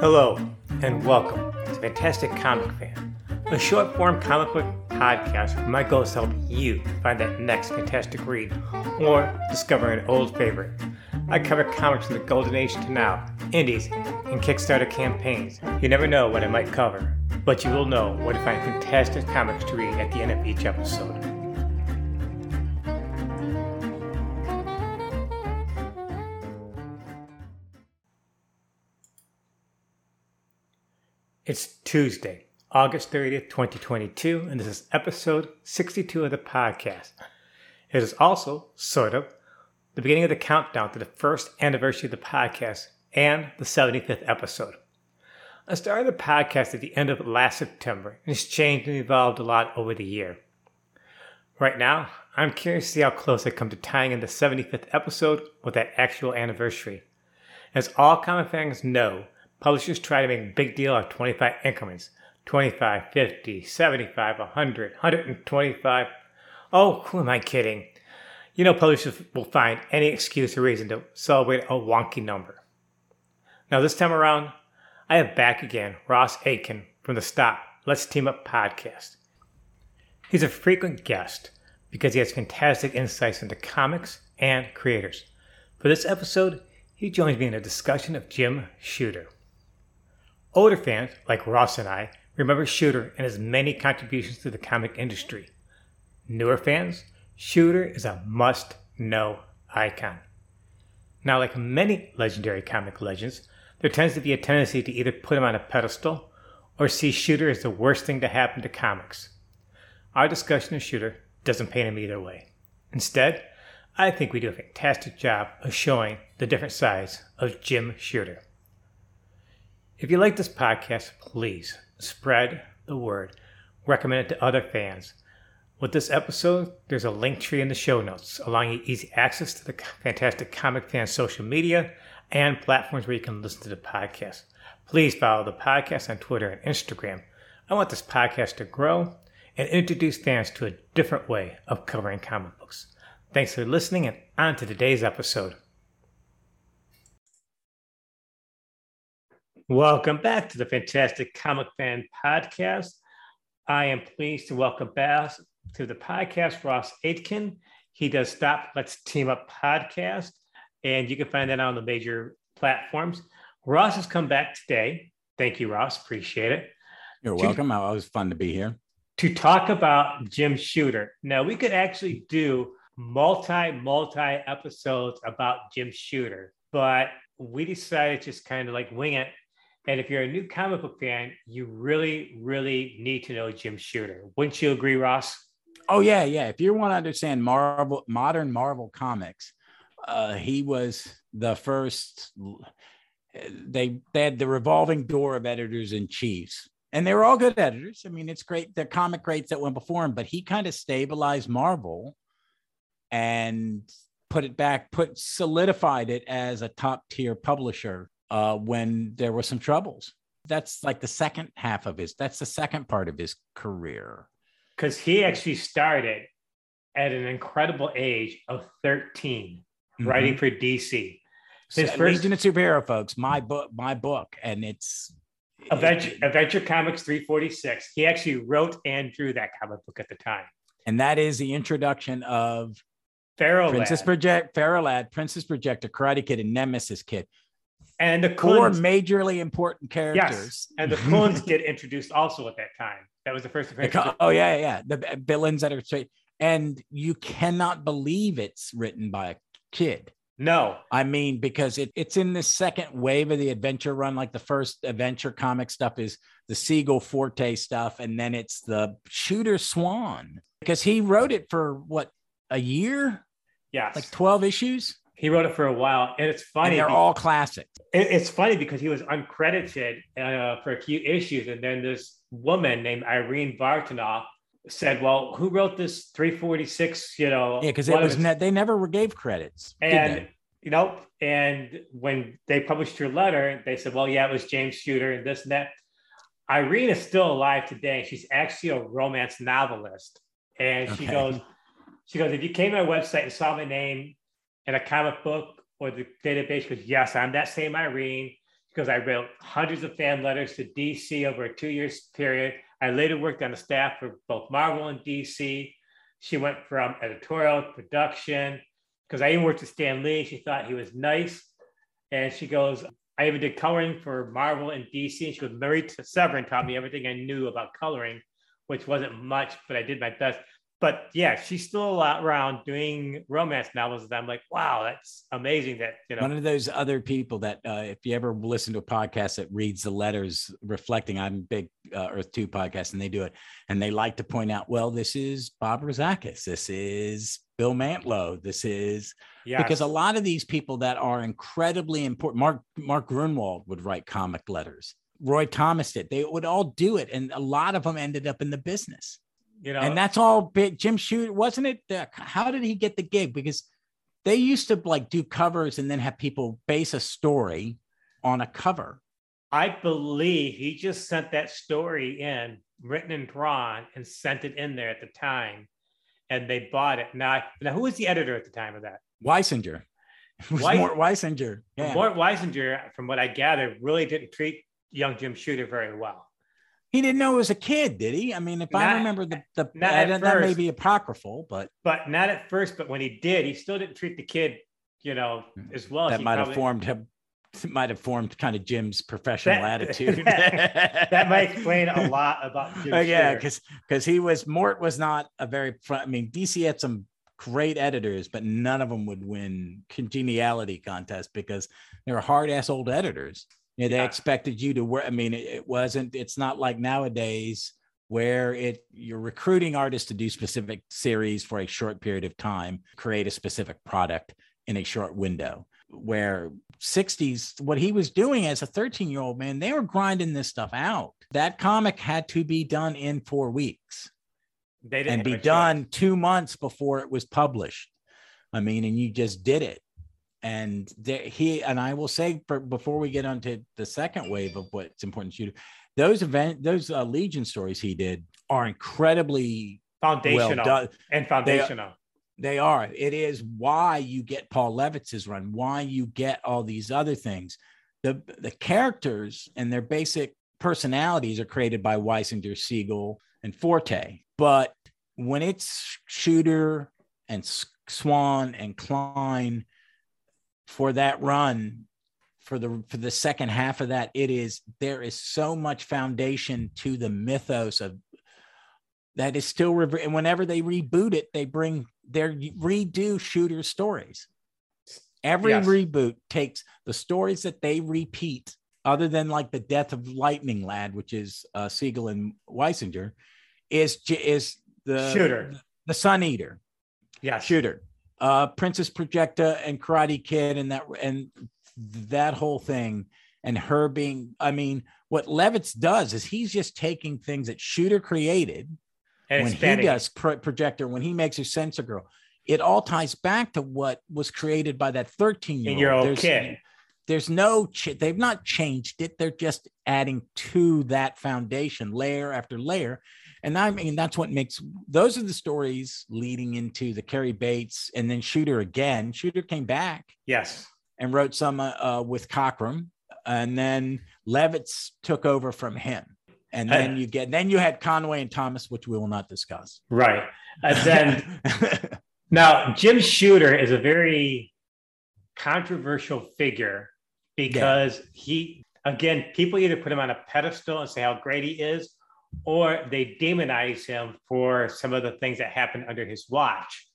Hello, and welcome to Fantastic Comic Fan, a short form comic book podcast where my goal is to help you find that next fantastic read or discover an old favorite. I cover comics from the golden age to now, indies, and Kickstarter campaigns. You never know what I might cover, but you will know where to find fantastic comics to read at the end of each episode. It's Tuesday, August 30th, 2022, and this is episode 62 of the podcast. It is also, sort of, the beginning of the countdown to the first anniversary of the podcast and the 75th episode. I started the podcast at the end of last September, and it's changed and evolved a lot over the year. Right now, I'm curious to see how close I come to tying in the 75th episode with that actual anniversary. As all comic fans know, Publishers try to make a big deal of 25 increments 25, 50, 75, 100, 125. Oh, who am I kidding? You know, publishers will find any excuse or reason to celebrate a wonky number. Now, this time around, I have back again Ross Aiken from the Stop Let's Team Up podcast. He's a frequent guest because he has fantastic insights into comics and creators. For this episode, he joins me in a discussion of Jim Shooter. Older fans, like Ross and I, remember Shooter and his many contributions to the comic industry. Newer fans, Shooter is a must know icon. Now, like many legendary comic legends, there tends to be a tendency to either put him on a pedestal or see Shooter as the worst thing to happen to comics. Our discussion of Shooter doesn't paint him either way. Instead, I think we do a fantastic job of showing the different sides of Jim Shooter. If you like this podcast, please spread the word. Recommend it to other fans. With this episode, there's a link tree in the show notes, allowing you easy access to the fantastic comic fan social media and platforms where you can listen to the podcast. Please follow the podcast on Twitter and Instagram. I want this podcast to grow and introduce fans to a different way of covering comic books. Thanks for listening and on to today's episode. Welcome back to the Fantastic Comic Fan Podcast. I am pleased to welcome back to the podcast Ross Aitken. He does Stop Let's Team Up podcast, and you can find that on the major platforms. Ross has come back today. Thank you, Ross. Appreciate it. You're to, welcome. It was fun to be here. To talk about Jim Shooter. Now, we could actually do multi, multi episodes about Jim Shooter, but we decided just kind of like wing it and if you're a new comic book fan, you really, really need to know Jim Shooter. Wouldn't you agree, Ross? Oh yeah, yeah. If you want to understand Marvel, modern Marvel comics, uh, he was the first. They they had the revolving door of editors and chiefs, and they were all good editors. I mean, it's great. The comic greats that went before him, but he kind of stabilized Marvel and put it back, put solidified it as a top tier publisher uh, when there were some troubles. That's like the second half of his, that's the second part of his career. Because he actually started at an incredible age of 13 mm-hmm. writing for DC. His so, first Legion of Superhero, folks, my book, my book, and it's Adventure, Adventure Comics 346. He actually wrote and drew that comic book at the time. And that is the introduction of Ferro Princess Project, Ferro Lad, Princess Projectra, Karate Kid, and Nemesis Kid and the four majorly important characters. Yes, and the Khunds get introduced also at that time. That was the first appearance. oh yeah, yeah, the villains that are straight, and you cannot believe it's written by a kid. No, I mean because it, it's in the second wave of the adventure run. Like the first adventure comic stuff is the Siegel Forte stuff, and then it's the Shooter Swan because he wrote it for what a year. Yes, like twelve issues. He wrote it for a while, and it's funny. And they're all classics. it's funny because he was uncredited uh, for a few issues, and then this woman named Irene Vartanoff said, "Well, who wrote this 346?" You know, yeah, because it was ne- they never gave credits, and you know, and when they published her letter, they said, "Well, yeah, it was James Shooter and this and that." Irene is still alive today. She's actually a romance novelist, and she goes, "She goes, if you came to my website and saw my name in a comic book or the database goes, yes, I'm that same Irene. because I wrote hundreds of fan letters to DC over a two years period. I later worked on the staff for both Marvel and DC. She went from editorial to production because I even worked with Stan Lee. She thought he was nice. And she goes, I even did coloring for Marvel and DC. And she was married to Severin, taught me everything I knew about coloring, which wasn't much, but I did my best but yeah, she's still around doing romance novels. And I'm like, wow, that's amazing. That you know, one of those other people that uh, if you ever listen to a podcast that reads the letters reflecting, I'm big uh, Earth Two podcast, and they do it, and they like to point out, well, this is Bob Rozakis, this is Bill Mantlo, this is yes. because a lot of these people that are incredibly important. Mark Mark Gruenwald would write comic letters. Roy Thomas did. They would all do it, and a lot of them ended up in the business you know, and that's all big. Jim Shooter wasn't it? Uh, how did he get the gig? Because they used to like do covers and then have people base a story on a cover. I believe he just sent that story in, written and drawn, and sent it in there at the time, and they bought it. Now, now who was the editor at the time of that? Weisinger. Weis- Mort Weisinger. Yeah. Mort Weisinger, from what I gathered, really didn't treat young Jim Shooter very well. He didn't know was a kid, did he? I mean, if not, I remember the the uh, that, that may be apocryphal, but but not at first. But when he did, he still didn't treat the kid, you know, as well. That might probably, have formed him. Might have formed kind of Jim's professional that, attitude. that, that, might explain a lot about Jim. Oh, yeah, because because he was Mort was not a very. I mean, DC had some great editors, but none of them would win congeniality contest because they were hard ass old editors. Yeah, they yeah. expected you to work. I mean, it, it wasn't. It's not like nowadays where it you're recruiting artists to do specific series for a short period of time, create a specific product in a short window. Where 60s, what he was doing as a 13 year old man, they were grinding this stuff out. That comic had to be done in four weeks They didn't and be done two months before it was published. I mean, and you just did it and there, he and I will say for, before we get on to the second wave of what's important to you, those event those uh, Legion stories he did are incredibly foundational well and foundational. They, they are. It is why you get Paul Levitz's run, why you get all these other things. The the characters and their basic personalities are created by Weisinger, Siegel, and Forte. But when it's Shooter and Swan and Klein for that run for the for the second half of that it is there is so much foundation to the mythos of that is still and whenever they reboot it they bring their redo shooter stories. Every yes. reboot takes the stories that they repeat other than like the death of lightning lad which is uh, siegel and weisinger is is the shooter. The sun eater. Yeah shooter uh, Princess Projectra and Karate Kid and that and that whole thing and her being I mean what Levitz does is he's just taking things that Shooter created and when he does pro- Projectra when he makes her Sensor Girl it all ties back to what was created by that 13 year old there's, kid there's no ch- they've not changed it. They're just adding to that foundation layer after layer and I mean, that's what makes those are the stories leading into the Cary Bates and then Shooter again. Shooter came back. Yes. And wrote some uh, uh, with Cockrum. And then Levitz took over from him. And then you get, then you had Conway and Thomas, which we will not discuss. Right. And then now Jim Shooter is a very controversial figure because yeah. he, again, people either put him on a pedestal and say how great he is, or they demonize him for some of the things that happened under his watch.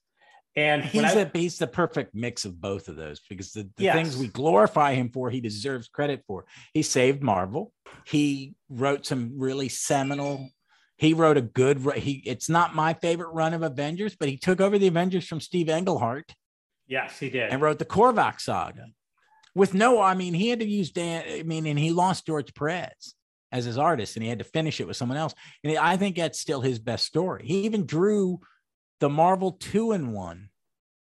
And he's I, a he's the perfect mix of both of those because the, the yes. things we glorify him for, he deserves credit for. He saved Marvel. He wrote some really seminal. He wrote a good. He it's not my favorite run of Avengers, but he took over the Avengers from Steve Englehart. Yes, he did, and wrote the Korvac saga with no. I mean, he had to use Dan. I mean, and he lost George Perez as his artist and he had to finish it with someone else. And I think that's still his best story. He even drew the Marvel two in one.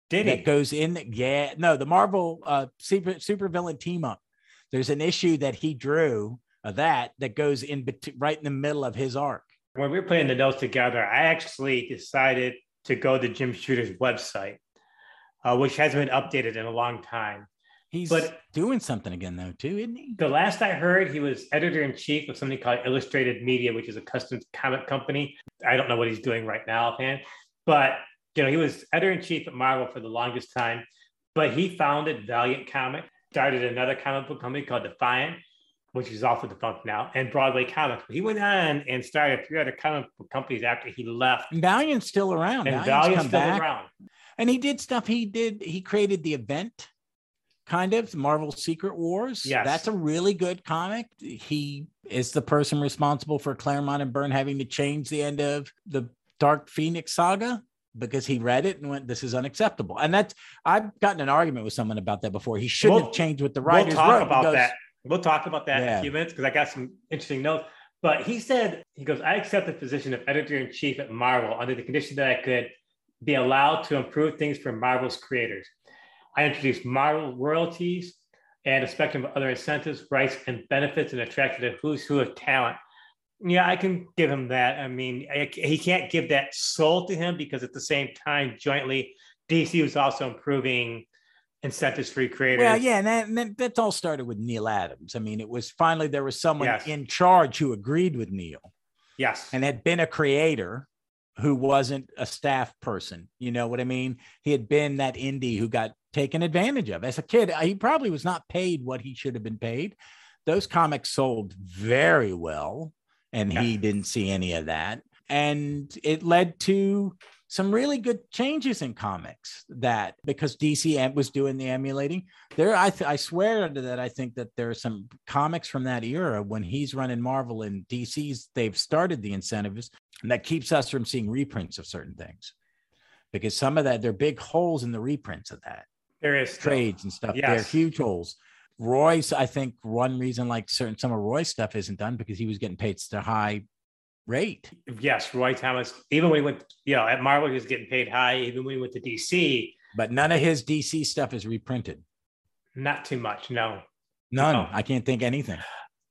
Did he that he? goes in? Yeah, no, the Marvel uh, super super villain team up. There's an issue that he drew of that that goes in right in the middle of his arc. When we were putting the notes together, I actually decided to go to Jim Shooter's website, uh, which hasn't been updated in a long time. He's But- doing something again though, too, isn't he? The last I heard, he was editor in chief of something called Illustrated Media, which is a custom comic company. I don't know what he's doing right now, offhand, but you know, he was editor in chief at Marvel for the longest time. But he founded Valiant Comic, started another comic book company called Defiant, which is also defunct now, and Broadway Comics. But he went on and started three other comic book companies after he left. Valiant's still around. And Valiant's Valiant's still back. around. And he did stuff. He did. He created the event, kind of Marvel Secret Wars. Yeah, that's a really good comic. He is the person responsible for Claremont and Byrne having to change the end of the Dark Phoenix saga because he read it and went, "This is unacceptable." And that's I've gotten an argument with someone about that before. He shouldn't We'll- have changed what the writers We'll talk wrote. about goes, that. We'll talk about that in a few minutes because I got some interesting notes. But he said, he goes, I accept the position of editor in chief at Marvel under the condition that I could be allowed to improve things for Marvel's creators. I introduced model royalties and a spectrum of other incentives, rights, and benefits and attracted a who's who of talent. Yeah, I can give him that. I mean, I, he can't give that soul to him because at the same time, jointly, DC was also improving incentives for creators. Well, yeah, and that, and that, that's all started with Neal Adams. I mean, it was finally there was someone Yes. in charge who agreed with Neil. Yes. and had been a creator who wasn't a staff person. You know what I mean? He had been that indie who got taken advantage of. As a kid, he probably was not paid what he should have been paid. Those comics sold very well, and he didn't see any of that. And it led to some really good changes in comics that because DC was doing the emulating there I, th- I swear to that I think that there are some comics from that era when he's running Marvel and DC's they've started the incentives and that keeps us from seeing reprints of certain things because some of that there are big holes in the reprints of that There is trades and stuff they're huge holes Roy's I think one reason like certain some of Roy's stuff isn't done because he was getting paid such a high rate Yes, Roy Thomas. Even when he went, you know, at Marvel, he was getting paid high. Even when he went to DC, but none of his DC stuff is reprinted not too much. No, none No. I can't think anything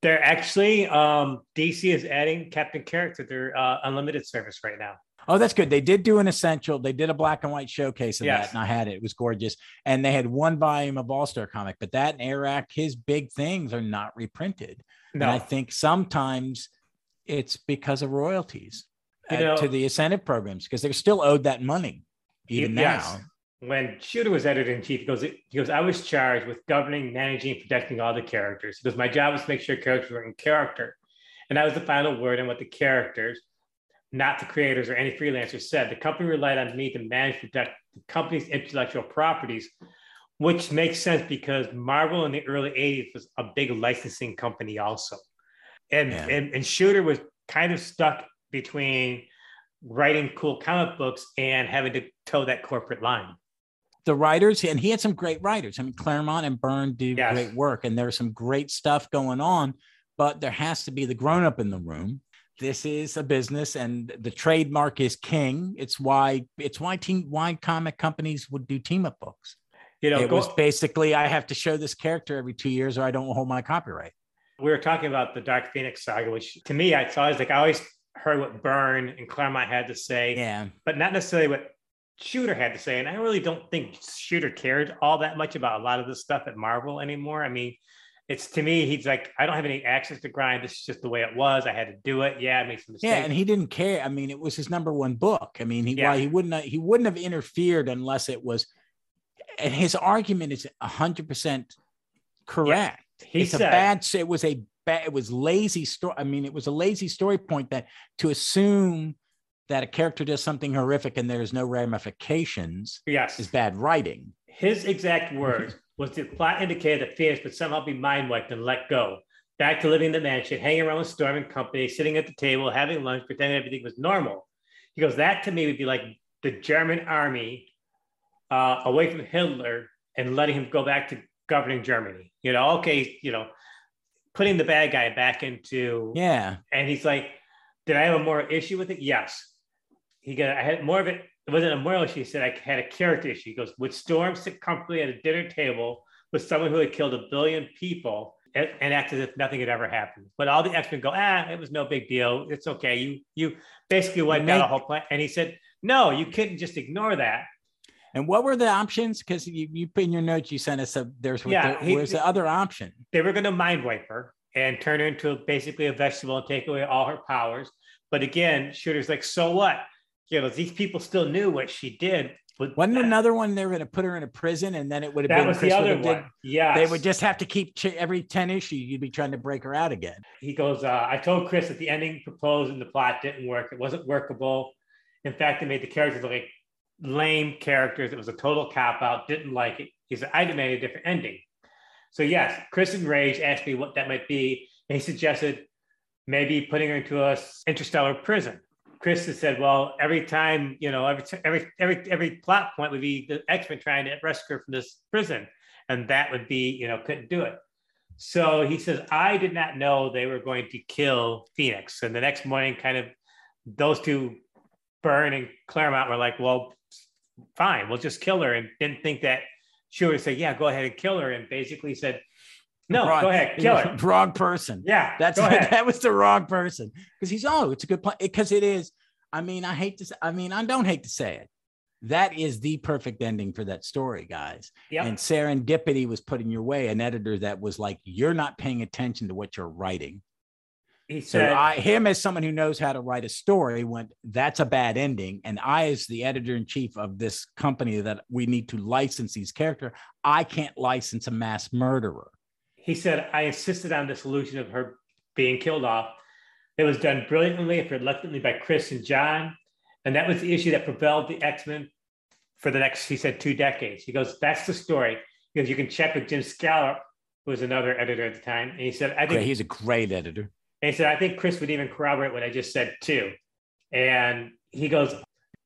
they're actually um, DC is adding Captain Carrot to their uh, unlimited service right now. Oh, that's good. They did do an essential. They did a black and white showcase of Yes. that, and I had it. It was gorgeous. And they had one volume of All Star comic, but that and Arak, his big things are not reprinted. No, And I think sometimes it's because of royalties You uh, know- to the incentive programs because they're still owed that money even Yes. now. when Shooter was editor in chief, he goes, he goes, I was charged with governing, managing, and protecting all the characters. He goes, my job was to make sure characters were in character. And that was the final word on what the characters, not the creators or any freelancers said. The company relied on me to manage, and protect the company's intellectual properties, which makes sense because Marvel in the early 80s was a big licensing company also. And, Yeah. and, and Shooter was kind of stuck between writing cool comic books and having to toe that corporate line. The writers, and he had some great writers. I mean, Claremont and Byrne do Yes. great work, and there's some great stuff going on, but there has to be the grown up in the room. This is a business, and the trademark is king. It's why it's why team why comic companies would do team up books. You know, it go- was basically I have to show this character every two years, or I don't hold my copyright. we were talking about the Dark Phoenix saga, which to me, I saw always like I always heard what Byrne and Claremont had to say, Yeah, but not necessarily what Shooter had to say. And I really don't think Shooter cared all that much about a lot of this stuff at Marvel anymore. I mean, it's to me, he's like, I don't have any access to grind. This is just the way it was. I had to do it. Yeah, I made some mistakes. yeah, and he didn't care. I mean, it was his number one book. I mean, he Yeah. why he wouldn't have, he wouldn't have interfered unless it was. And his argument is hundred percent correct. he it's said, a bad. It was a bad. It was lazy story. I mean, it was a lazy story point that to assume that a character does something horrific and there's no ramifications yes, is bad writing. his exact words was the plot indicated that Phoenix would somehow be mind wiped and let go. Back to living in the mansion, hanging around with Storm and company, sitting at the table, having lunch, pretending everything was normal. He goes, that to me would be like the German army uh, away from Hitler and letting him go back to governing Germany. You know, okay, you know, putting the bad guy back into Yeah, and he's like, Did I have a moral issue with it? Yes. He got I had more of it. It wasn't a moral issue. He said I had a character issue. He goes, Would Storm sit comfortably at a dinner table with someone who had killed a billion people and, and act as if nothing had ever happened? But all the X-Men go, ah, it was no big deal. It's okay. You you basically wiped out a whole plan. And he said, No, you couldn't just ignore that. And what were the options? Because you, you put in your notes, you sent us a there's Yeah, the, he- where's the other option? They were going to mind wipe her and turn her into basically a vegetable and take away all her powers. But again, Shooter's like, so what? You know, these people still knew what she did. But Wasn't that, another one they were going to put her in a prison and then it would have that been was Chris the other one. Yeah. They would just have to keep ch- every 10 issue. you'd be trying to break her out again. he goes, uh, I told Chris that the ending proposed in the plot didn't work. It wasn't workable. In fact, it made the characters look like lame characters. It was a total cop out. Didn't like it. He said, I demanded a different ending. So yes, Chris and Rage asked me what that might be, and he suggested maybe putting her into a interstellar prison. Chris has said, well, every time, you know, every every every every plot point would be the X Men trying to rescue her from this prison, and that would be, you know, couldn't do it. So he says, I did not know they were going to kill Phoenix. And the next morning, kind of those two, Byrne and Claremont, were like, well, fine, we'll just kill her. And didn't think that she would say, yeah, go ahead and kill her. And basically said, no, Wrong- go ahead, kill. Wrong person. Yeah, That's that was the wrong person because he's oh, it's a good plan because it is. I mean, I hate to. Say, I mean, I don't hate to say it. That is the perfect ending for that story, guys. Yep. And serendipity was put in your way, an editor that was like, "You're not paying attention to what you're writing." he So said, I, him as someone who knows how to write a story, went, "That's a bad ending." And I, as the editor in chief of this company that we need to license these characters, I can't license a mass murderer. He said, I insisted on the solution of her being killed off. It was done brilliantly if reluctantly by Chris and John. And that was the issue that propelled the X Men for the next, he said, two decades. He goes, That's the story. Because you can check with Jim Salicrup, who was another editor at the time. And he said, I think he's a great editor. And he said, I think Chris would even corroborate what I just said too. And he goes,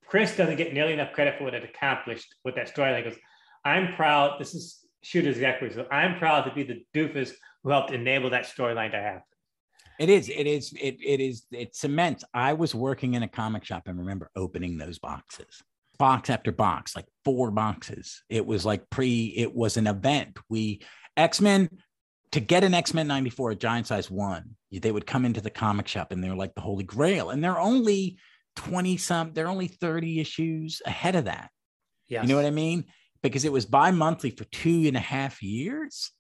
Chris doesn't get nearly enough credit for what it accomplished with that storyline. He goes, I'm proud. This is Shooter's exactly. So I'm proud to be the doofus who helped enable that storyline to happen. It is. It is. It, it is. It cements. I was working in a comic shop and remember opening those boxes, box after box, like four boxes. It was like pre. It was an event. We X Men to get an X Men '94 a giant size one. They would come into the comic shop and they're like the holy grail, and they're only twenty some. They're only thirty issues ahead of that. Yeah. You know what I mean? Because it was bi-monthly for two and a half years.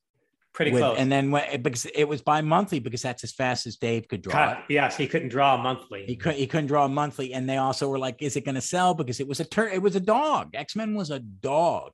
Pretty with- close. And then when, because it was bi-monthly because that's as fast as Dave could draw. Cut. Yes, he couldn't draw monthly. He couldn't he couldn't draw monthly, and they also were like, "Is it going to sell?" Because it was a tur- it was a dog. X Men was a dog,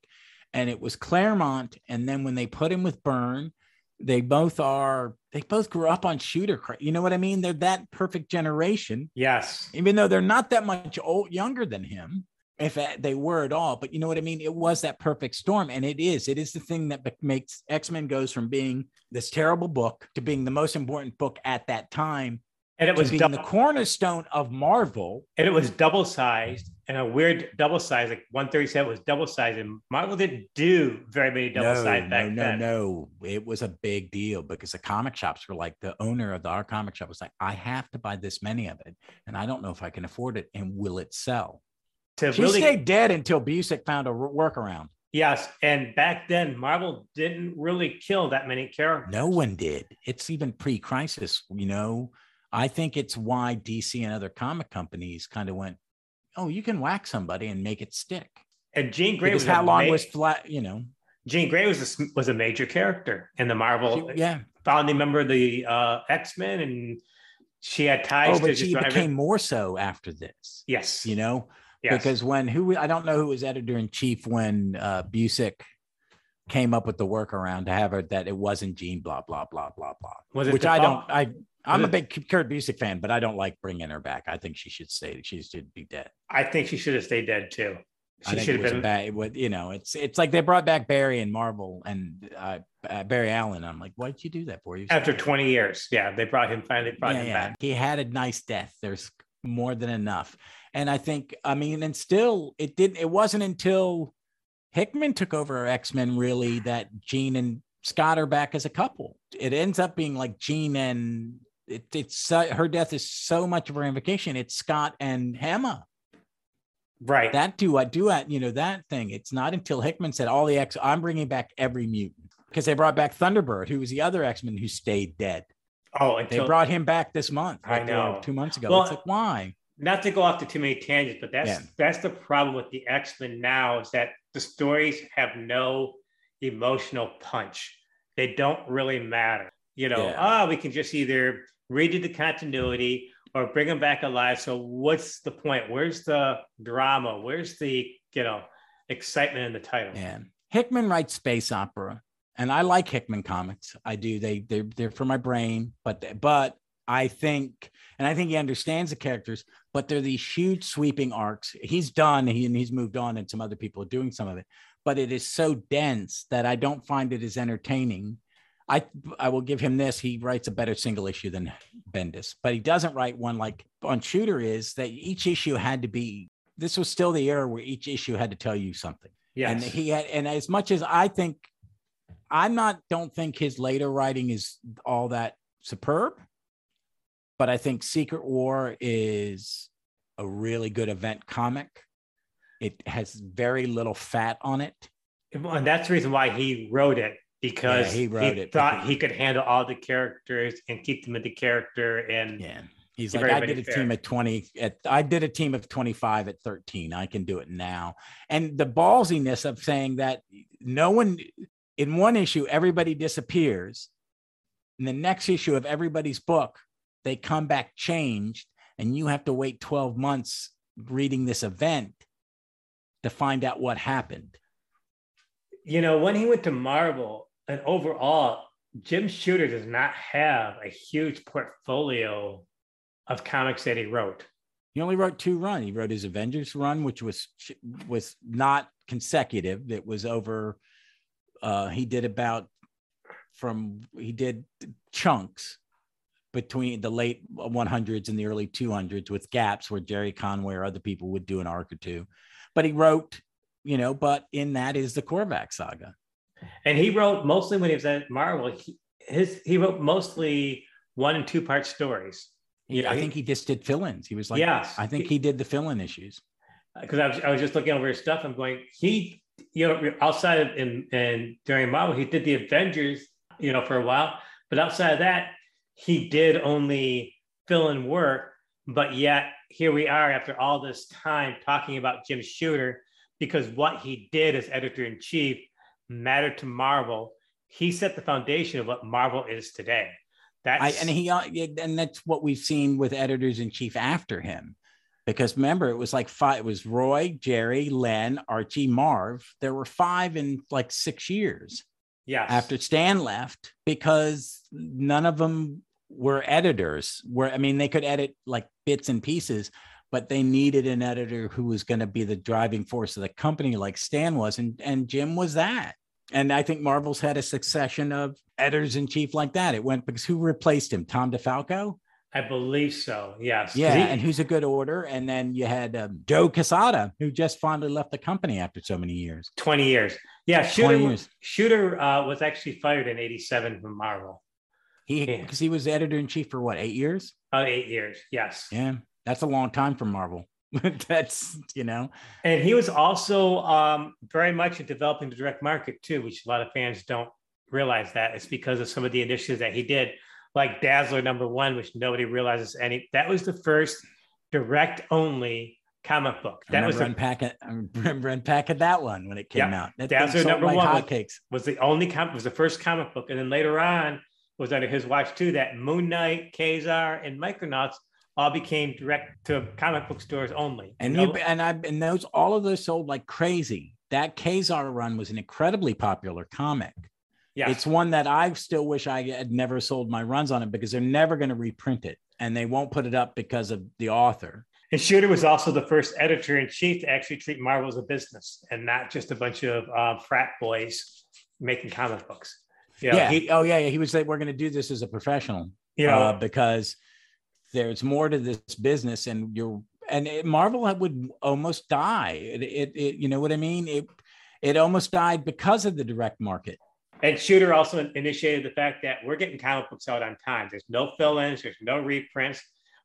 and it was Claremont. And then when they put him with Byrne, they both are they both grew up on shooter. You know what I mean? They're that perfect generation, yes. even though they're not that much old younger than him, if they were at all. But you know what I mean? It was that perfect storm, and it is. It is the thing that makes X Men goes from being this terrible book to being the most important book at that time And it was being double, the cornerstone of Marvel. and it was double sized and a weird double size, like 137 was double sized, and Marvel didn't do very many double no, sized back no, no, then. no. It was a big deal because the comic shops were like the owner of the our comic shop was like, I have to buy this many of it, and I don't know if I can afford it, and will it sell? To She really stayed dead until Busiek found a workaround. Yes, and back then Marvel didn't really kill that many characters. No one did. It's even pre-crisis, you know. I think it's why DC and other comic companies kind of went, "Oh, you can whack somebody and make it stick." And Jean Grey Because was how long ma- was flat? You know, Jean Grey was a, was a major character in the Marvel. yeah. founding member of the uh, X Men, and she had ties Oh, but she became more so after this. yes, You know, yes. because when who I don't know who was editor in chief when uh, Busiek came up with the workaround to have her that it wasn't Jean, blah blah blah blah blah. was it Which I don't. I I'm a big Kurt Busiek fan, but I don't like bringing her back. I think she should stay. She should be dead. I think she should have stayed dead too. She should have been. bad. It would, you know, it's it's like they brought back Barry and Marvel and uh, uh, Barry Allen. I'm like, why did you do that for? you? After 20 years, yeah, they brought him finally brought yeah, him yeah. back. He had a nice death. There's more than enough. And I think, I mean, and still it didn't, it wasn't until Hickman took over X-Men really that Jean and Scott are back as a couple. It ends up being like Jean and it, it's so, her death is so much of her invocation. It's Scott and Hema. Right. That duet, duet, you know, that thing. It's not until Hickman said all the X, I'm bringing back every mutant because they brought back Thunderbird, who was the other X-Men who stayed dead. Oh, They brought him back this month. I like, uh, know. two months ago. Well, it's like why? not to go off to too many tangents, but that's Yeah. that's the problem with the X Men now is that the stories have no emotional punch. They don't really matter. You know, Yeah. ah, we can just either redo the continuity or bring them back alive. So what's the point? Where's the drama? Where's the you know excitement in the title? Yeah. Hickman writes space opera, and I like Hickman comics. I do. They they they're for my brain, but but I think, and I think he understands the characters. But they're these huge sweeping arcs. He's done, he, and he's moved on, and some other people are doing some of it. But it is so dense that I don't find it as entertaining. I I will give him this. He writes a better single issue than Bendis, but he doesn't write one like on Shooter. Is that each issue had to be? This was still the era where each issue had to tell you something. Yes. And he had, and as much as I think, I'm not, don't think his later writing is all that superb, but I think Secret War is a really good event comic. It has very little fat on it. and that's the reason why he wrote it because Yeah, he wrote it thought because- he could handle all the characters and keep them into character and Yeah. He's like, I did a fair. team at 20 at I did a team of 25 at 13. I can do it now. And the ballsiness of saying that no one in one issue, everybody disappears. In the next issue of everybody's book, they come back changed, and you have to wait 12 months reading this event to find out what happened. you know when he went to Marvel and overall Jim Shooter does not have a huge portfolio of comics that he wrote. He only wrote two run. He wrote his Avengers run, which was was not consecutive. It was over. Uh, he did about from he did chunks between the late 100s and the early 200s with gaps where Gerry Conway or other people would do an arc or two. But he wrote, you know, but in that is the Korvac saga. And he wrote mostly when he was at Marvel, he, his he wrote mostly one and two part stories. He, Yeah, I he- think he just did fill-ins. He was like, yes, I think he did the fill-in issues. because I was, I was just looking over his stuff. I'm going, he, you know, outside of in, and during Marvel, he did the Avengers, you know, for a while. But outside of that, he did only fill in work. But yet, here we are after all this time talking about Jim Shooter because what he did as editor in chief mattered to Marvel. He set the foundation of what Marvel is today. That's I, and he uh, and that's what we've seen with editors in chief after him because remember it was like five it was roy gerry len archie marv there were five in like six years yes. after stan left because none of them were editors where i mean they could edit like bits and pieces but they needed an editor who was going to be the driving force of the company like stan was and and jim was that and I think Marvel's had a succession of editors in chief like that. It went because who replaced him? Tom DeFalco? I believe so. Yes. Yeah, he- and who's a good order. And then you had um, Joe Quesada, who just finally left the company after so many years. 20 years. Yeah, Shooter, years. Shooter uh, was actually fired in 87 from Marvel. He Yeah. because he was editor in chief for what eight years? Uh, eight years, yes. Yeah, that's a long time for Marvel. that's you know, And he was also um, very much in developing the direct market too, which a lot of fans don't realize that. It's because of some of the initiatives that he did, like Dazzler number one, which nobody realizes any. That was the first direct only comic book. I That was the, unpacking, I remember unpacking that one when it came out. That that's thing their sold number like one. hotcakes. was the only comic was the first comic book, and then later on was under his watch too. That Moon Knight, Kazar, and Micronauts all became direct to comic book stores only. And you and I and those all of those sold like crazy. That Kazar run was an incredibly popular comic. Yes. It's one that I still wish I had never sold my runs on it because they're never going to reprint it and they won't put it up because of the author. And Shooter was also the first editor in chief to actually treat Marvel as a business and not just a bunch of uh, frat boys making comic books. You know, yeah. he, oh, yeah. yeah. He was like, we're going to do this as a professional, you know, uh, because there's more to this business and you're, and it, Marvel would almost die. It, it, it, you know what I mean? It, it almost died because of the direct market. And Shooter also initiated the fact that we're getting comic books out on time. There's no fill-ins, there's no reprints,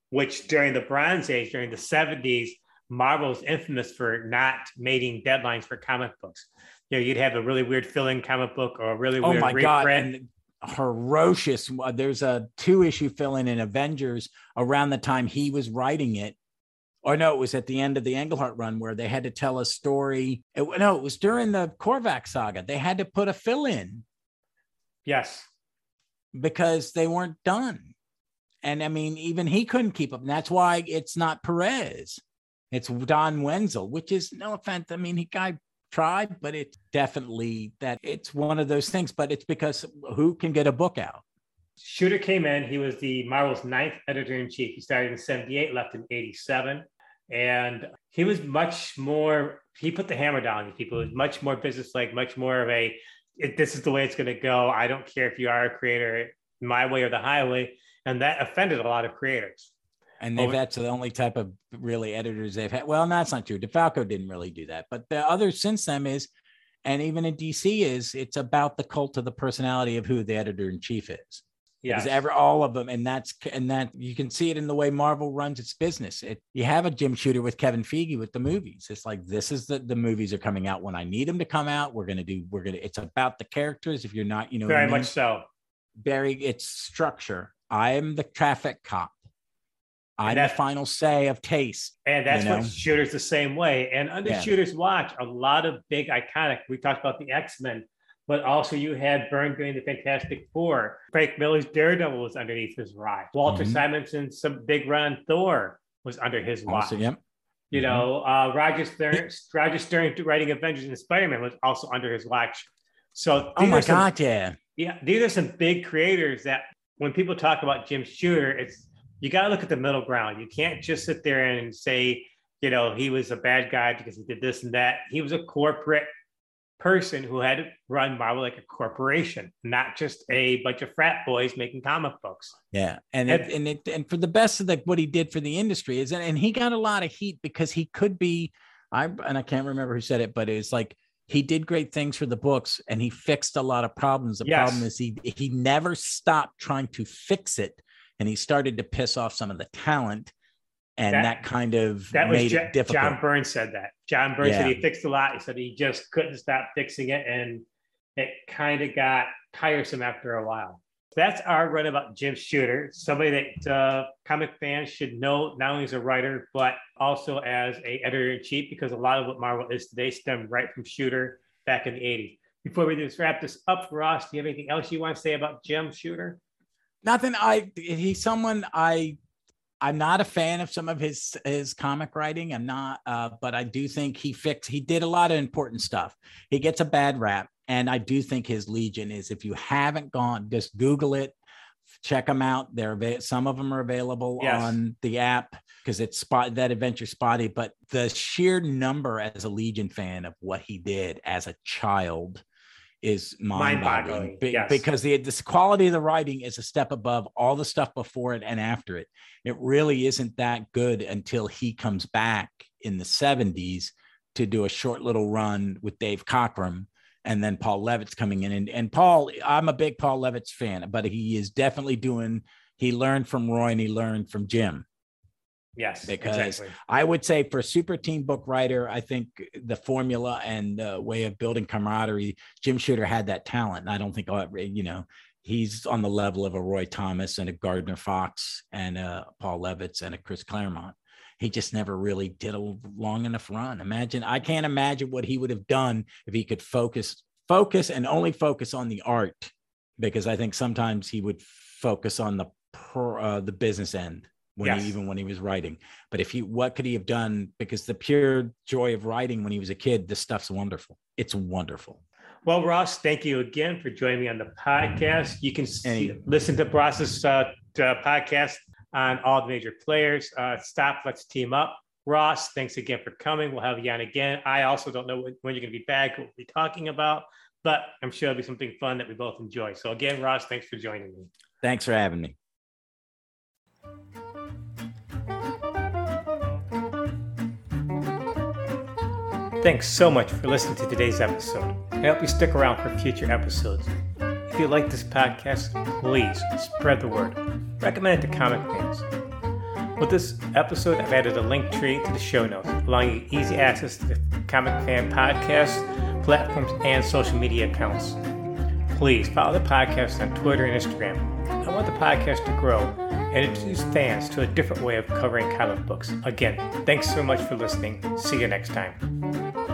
which during the Bronze Age, during the 70s, Marvel was infamous for not meeting deadlines for comic books. You know, you'd have a really weird fill-in comic book or a really oh weird reprint. Oh my god! reprint. And ferocious. There's a two issue fill in in Avengers around the time he was writing it, or no, it was at the end of the Englehart run where they had to tell a story. It, no, it was during the Korvac saga. They had to put a fill in. Yes. Because they weren't done. And I mean, even he couldn't keep up. And that's why it's not Perez. It's Don Wenzel, which is no offense. I mean, he guy tried, but it's definitely that it's one of those things. But it's because who can get a book out? Shooter came in. He was the Marvel's ninth editor in chief. He started in 78, left in 87. And he was much more, he put the hammer down on people. It was much more business-like, much more of a, this is the way it's going to go. I don't care if you are a creator, my way or the highway. And that offended a lot of creators. And they've that's the only type of really editors they've had. Well, that's not true. DeFalco didn't really do that. But the other since them is, and even in DC is, it's about the cult of the personality of who the editor in chief is. Yeah, ever all of them, and that's and that you can see it in the way Marvel runs its business. It you have a Jim Shooter with Kevin Feige with the movies. It's like this is the the movies are coming out when I need them to come out. We're gonna do. We're gonna. It's about the characters. If you're not, you know, very much so. Very, it's structure. I am the traffic cop. I'm the final say of taste. And that's you know? what Shooter's the same way. And under yeah. Shooter's watch, a lot of big iconic. We talked about the X Men but also you had Byrne doing the Fantastic Four. Frank Miller's Daredevil was underneath his watch. Walter mm-hmm. Simonson's some big run Thor was under his watch. Also, yep. You mm-hmm. know, uh, Roger Stern, Roger Stern writing Avengers and Spider Man was also under his watch. So, oh my some, god, yeah, yeah, these are some big creators that when people talk about Jim Shooter, it's you got to look at the middle ground. You can't just sit there and say, you know, he was a bad guy because he did this and that. He was a corporate person who had run Marvel like a corporation, not just a bunch of frat boys making comic books. Yeah, and and it, and, it, and for the best of the, what he did for the industry is, and he got a lot of heat because he could be, I and I can't remember who said it, but it's like he did great things for the books and he fixed a lot of problems. The yes. problem is he he never stopped trying to fix it, and he started to piss off some of the talent and that, that, kind of that was J- John Byrne said that. John Byrne yeah. said he fixed a lot. He said he just couldn't stop fixing it, and it kind of got tiresome after a while. That's our run about Jim Shooter, somebody that uh, comic fans should know not only as a writer but also as a editor in chief, because a lot of what Marvel is today stemmed right from Shooter back in the '80s. Before we just wrap this up, Ross, do you have anything else you want to say about Jim Shooter? Nothing. I he's someone I I'm not a fan of some of his his comic writing. I'm not, uh, but I do think he fixed. He did a lot of important stuff. He gets a bad rap, and I do think his Legion is. If you haven't gone, just Google it, check them out. They're some of them are available yes. on the app because it's spot that adventure spotty. But the sheer number as a Legion fan of what he did as a child is mind-boggling, Be- yes. because the this quality of the writing is a step above all the stuff before it and after it. It really isn't that good until he comes back in the 70s to do a short little run with Dave Cockrum and then Paul Levitz coming in. And, and Paul, I'm a big Paul Levitz fan, but he is definitely doing, he learned from Roy and he learned from Jim. Yes, because exactly. I would say for super team book writer, I think the formula and the way of building camaraderie, Jim Shooter had that talent. And I don't think you know he's on the level of a Roy Thomas and a Gardner Fox and a Paul Levitz and a Chris Claremont. He just never really did a long enough run. Imagine I can't imagine what he would have done if he could focus focus and only focus on the art, because I think sometimes he would focus on the uh, the business end when yes. he, even when he was writing. But if he, what could he have done? Because the pure joy of writing when he was a kid, this stuff's wonderful. It's wonderful. Well, Ross, thank you again for joining me on the podcast. You can see, listen to Ross's uh, to podcast on all the major players. Uh, stop, let's team up. Ross, thanks again for coming. We'll have you on again. I also don't know when you're going to be back, what we'll be talking about, but I'm sure it'll be something fun that we both enjoy. So, again, Ross, thanks for joining me. Thanks for having me. Thanks so much for listening to today's episode. I hope you stick around for future episodes. If you like this podcast, please spread the word. Recommend it to comic fans. With this episode, I've added a link tree to the show notes, allowing you easy access to the Comic Fan podcast, platforms, and social media accounts. Please follow the podcast on Twitter and Instagram. I want the podcast to grow and introduce fans to a different way of covering comic books. Again, thanks so much for listening. See you next time.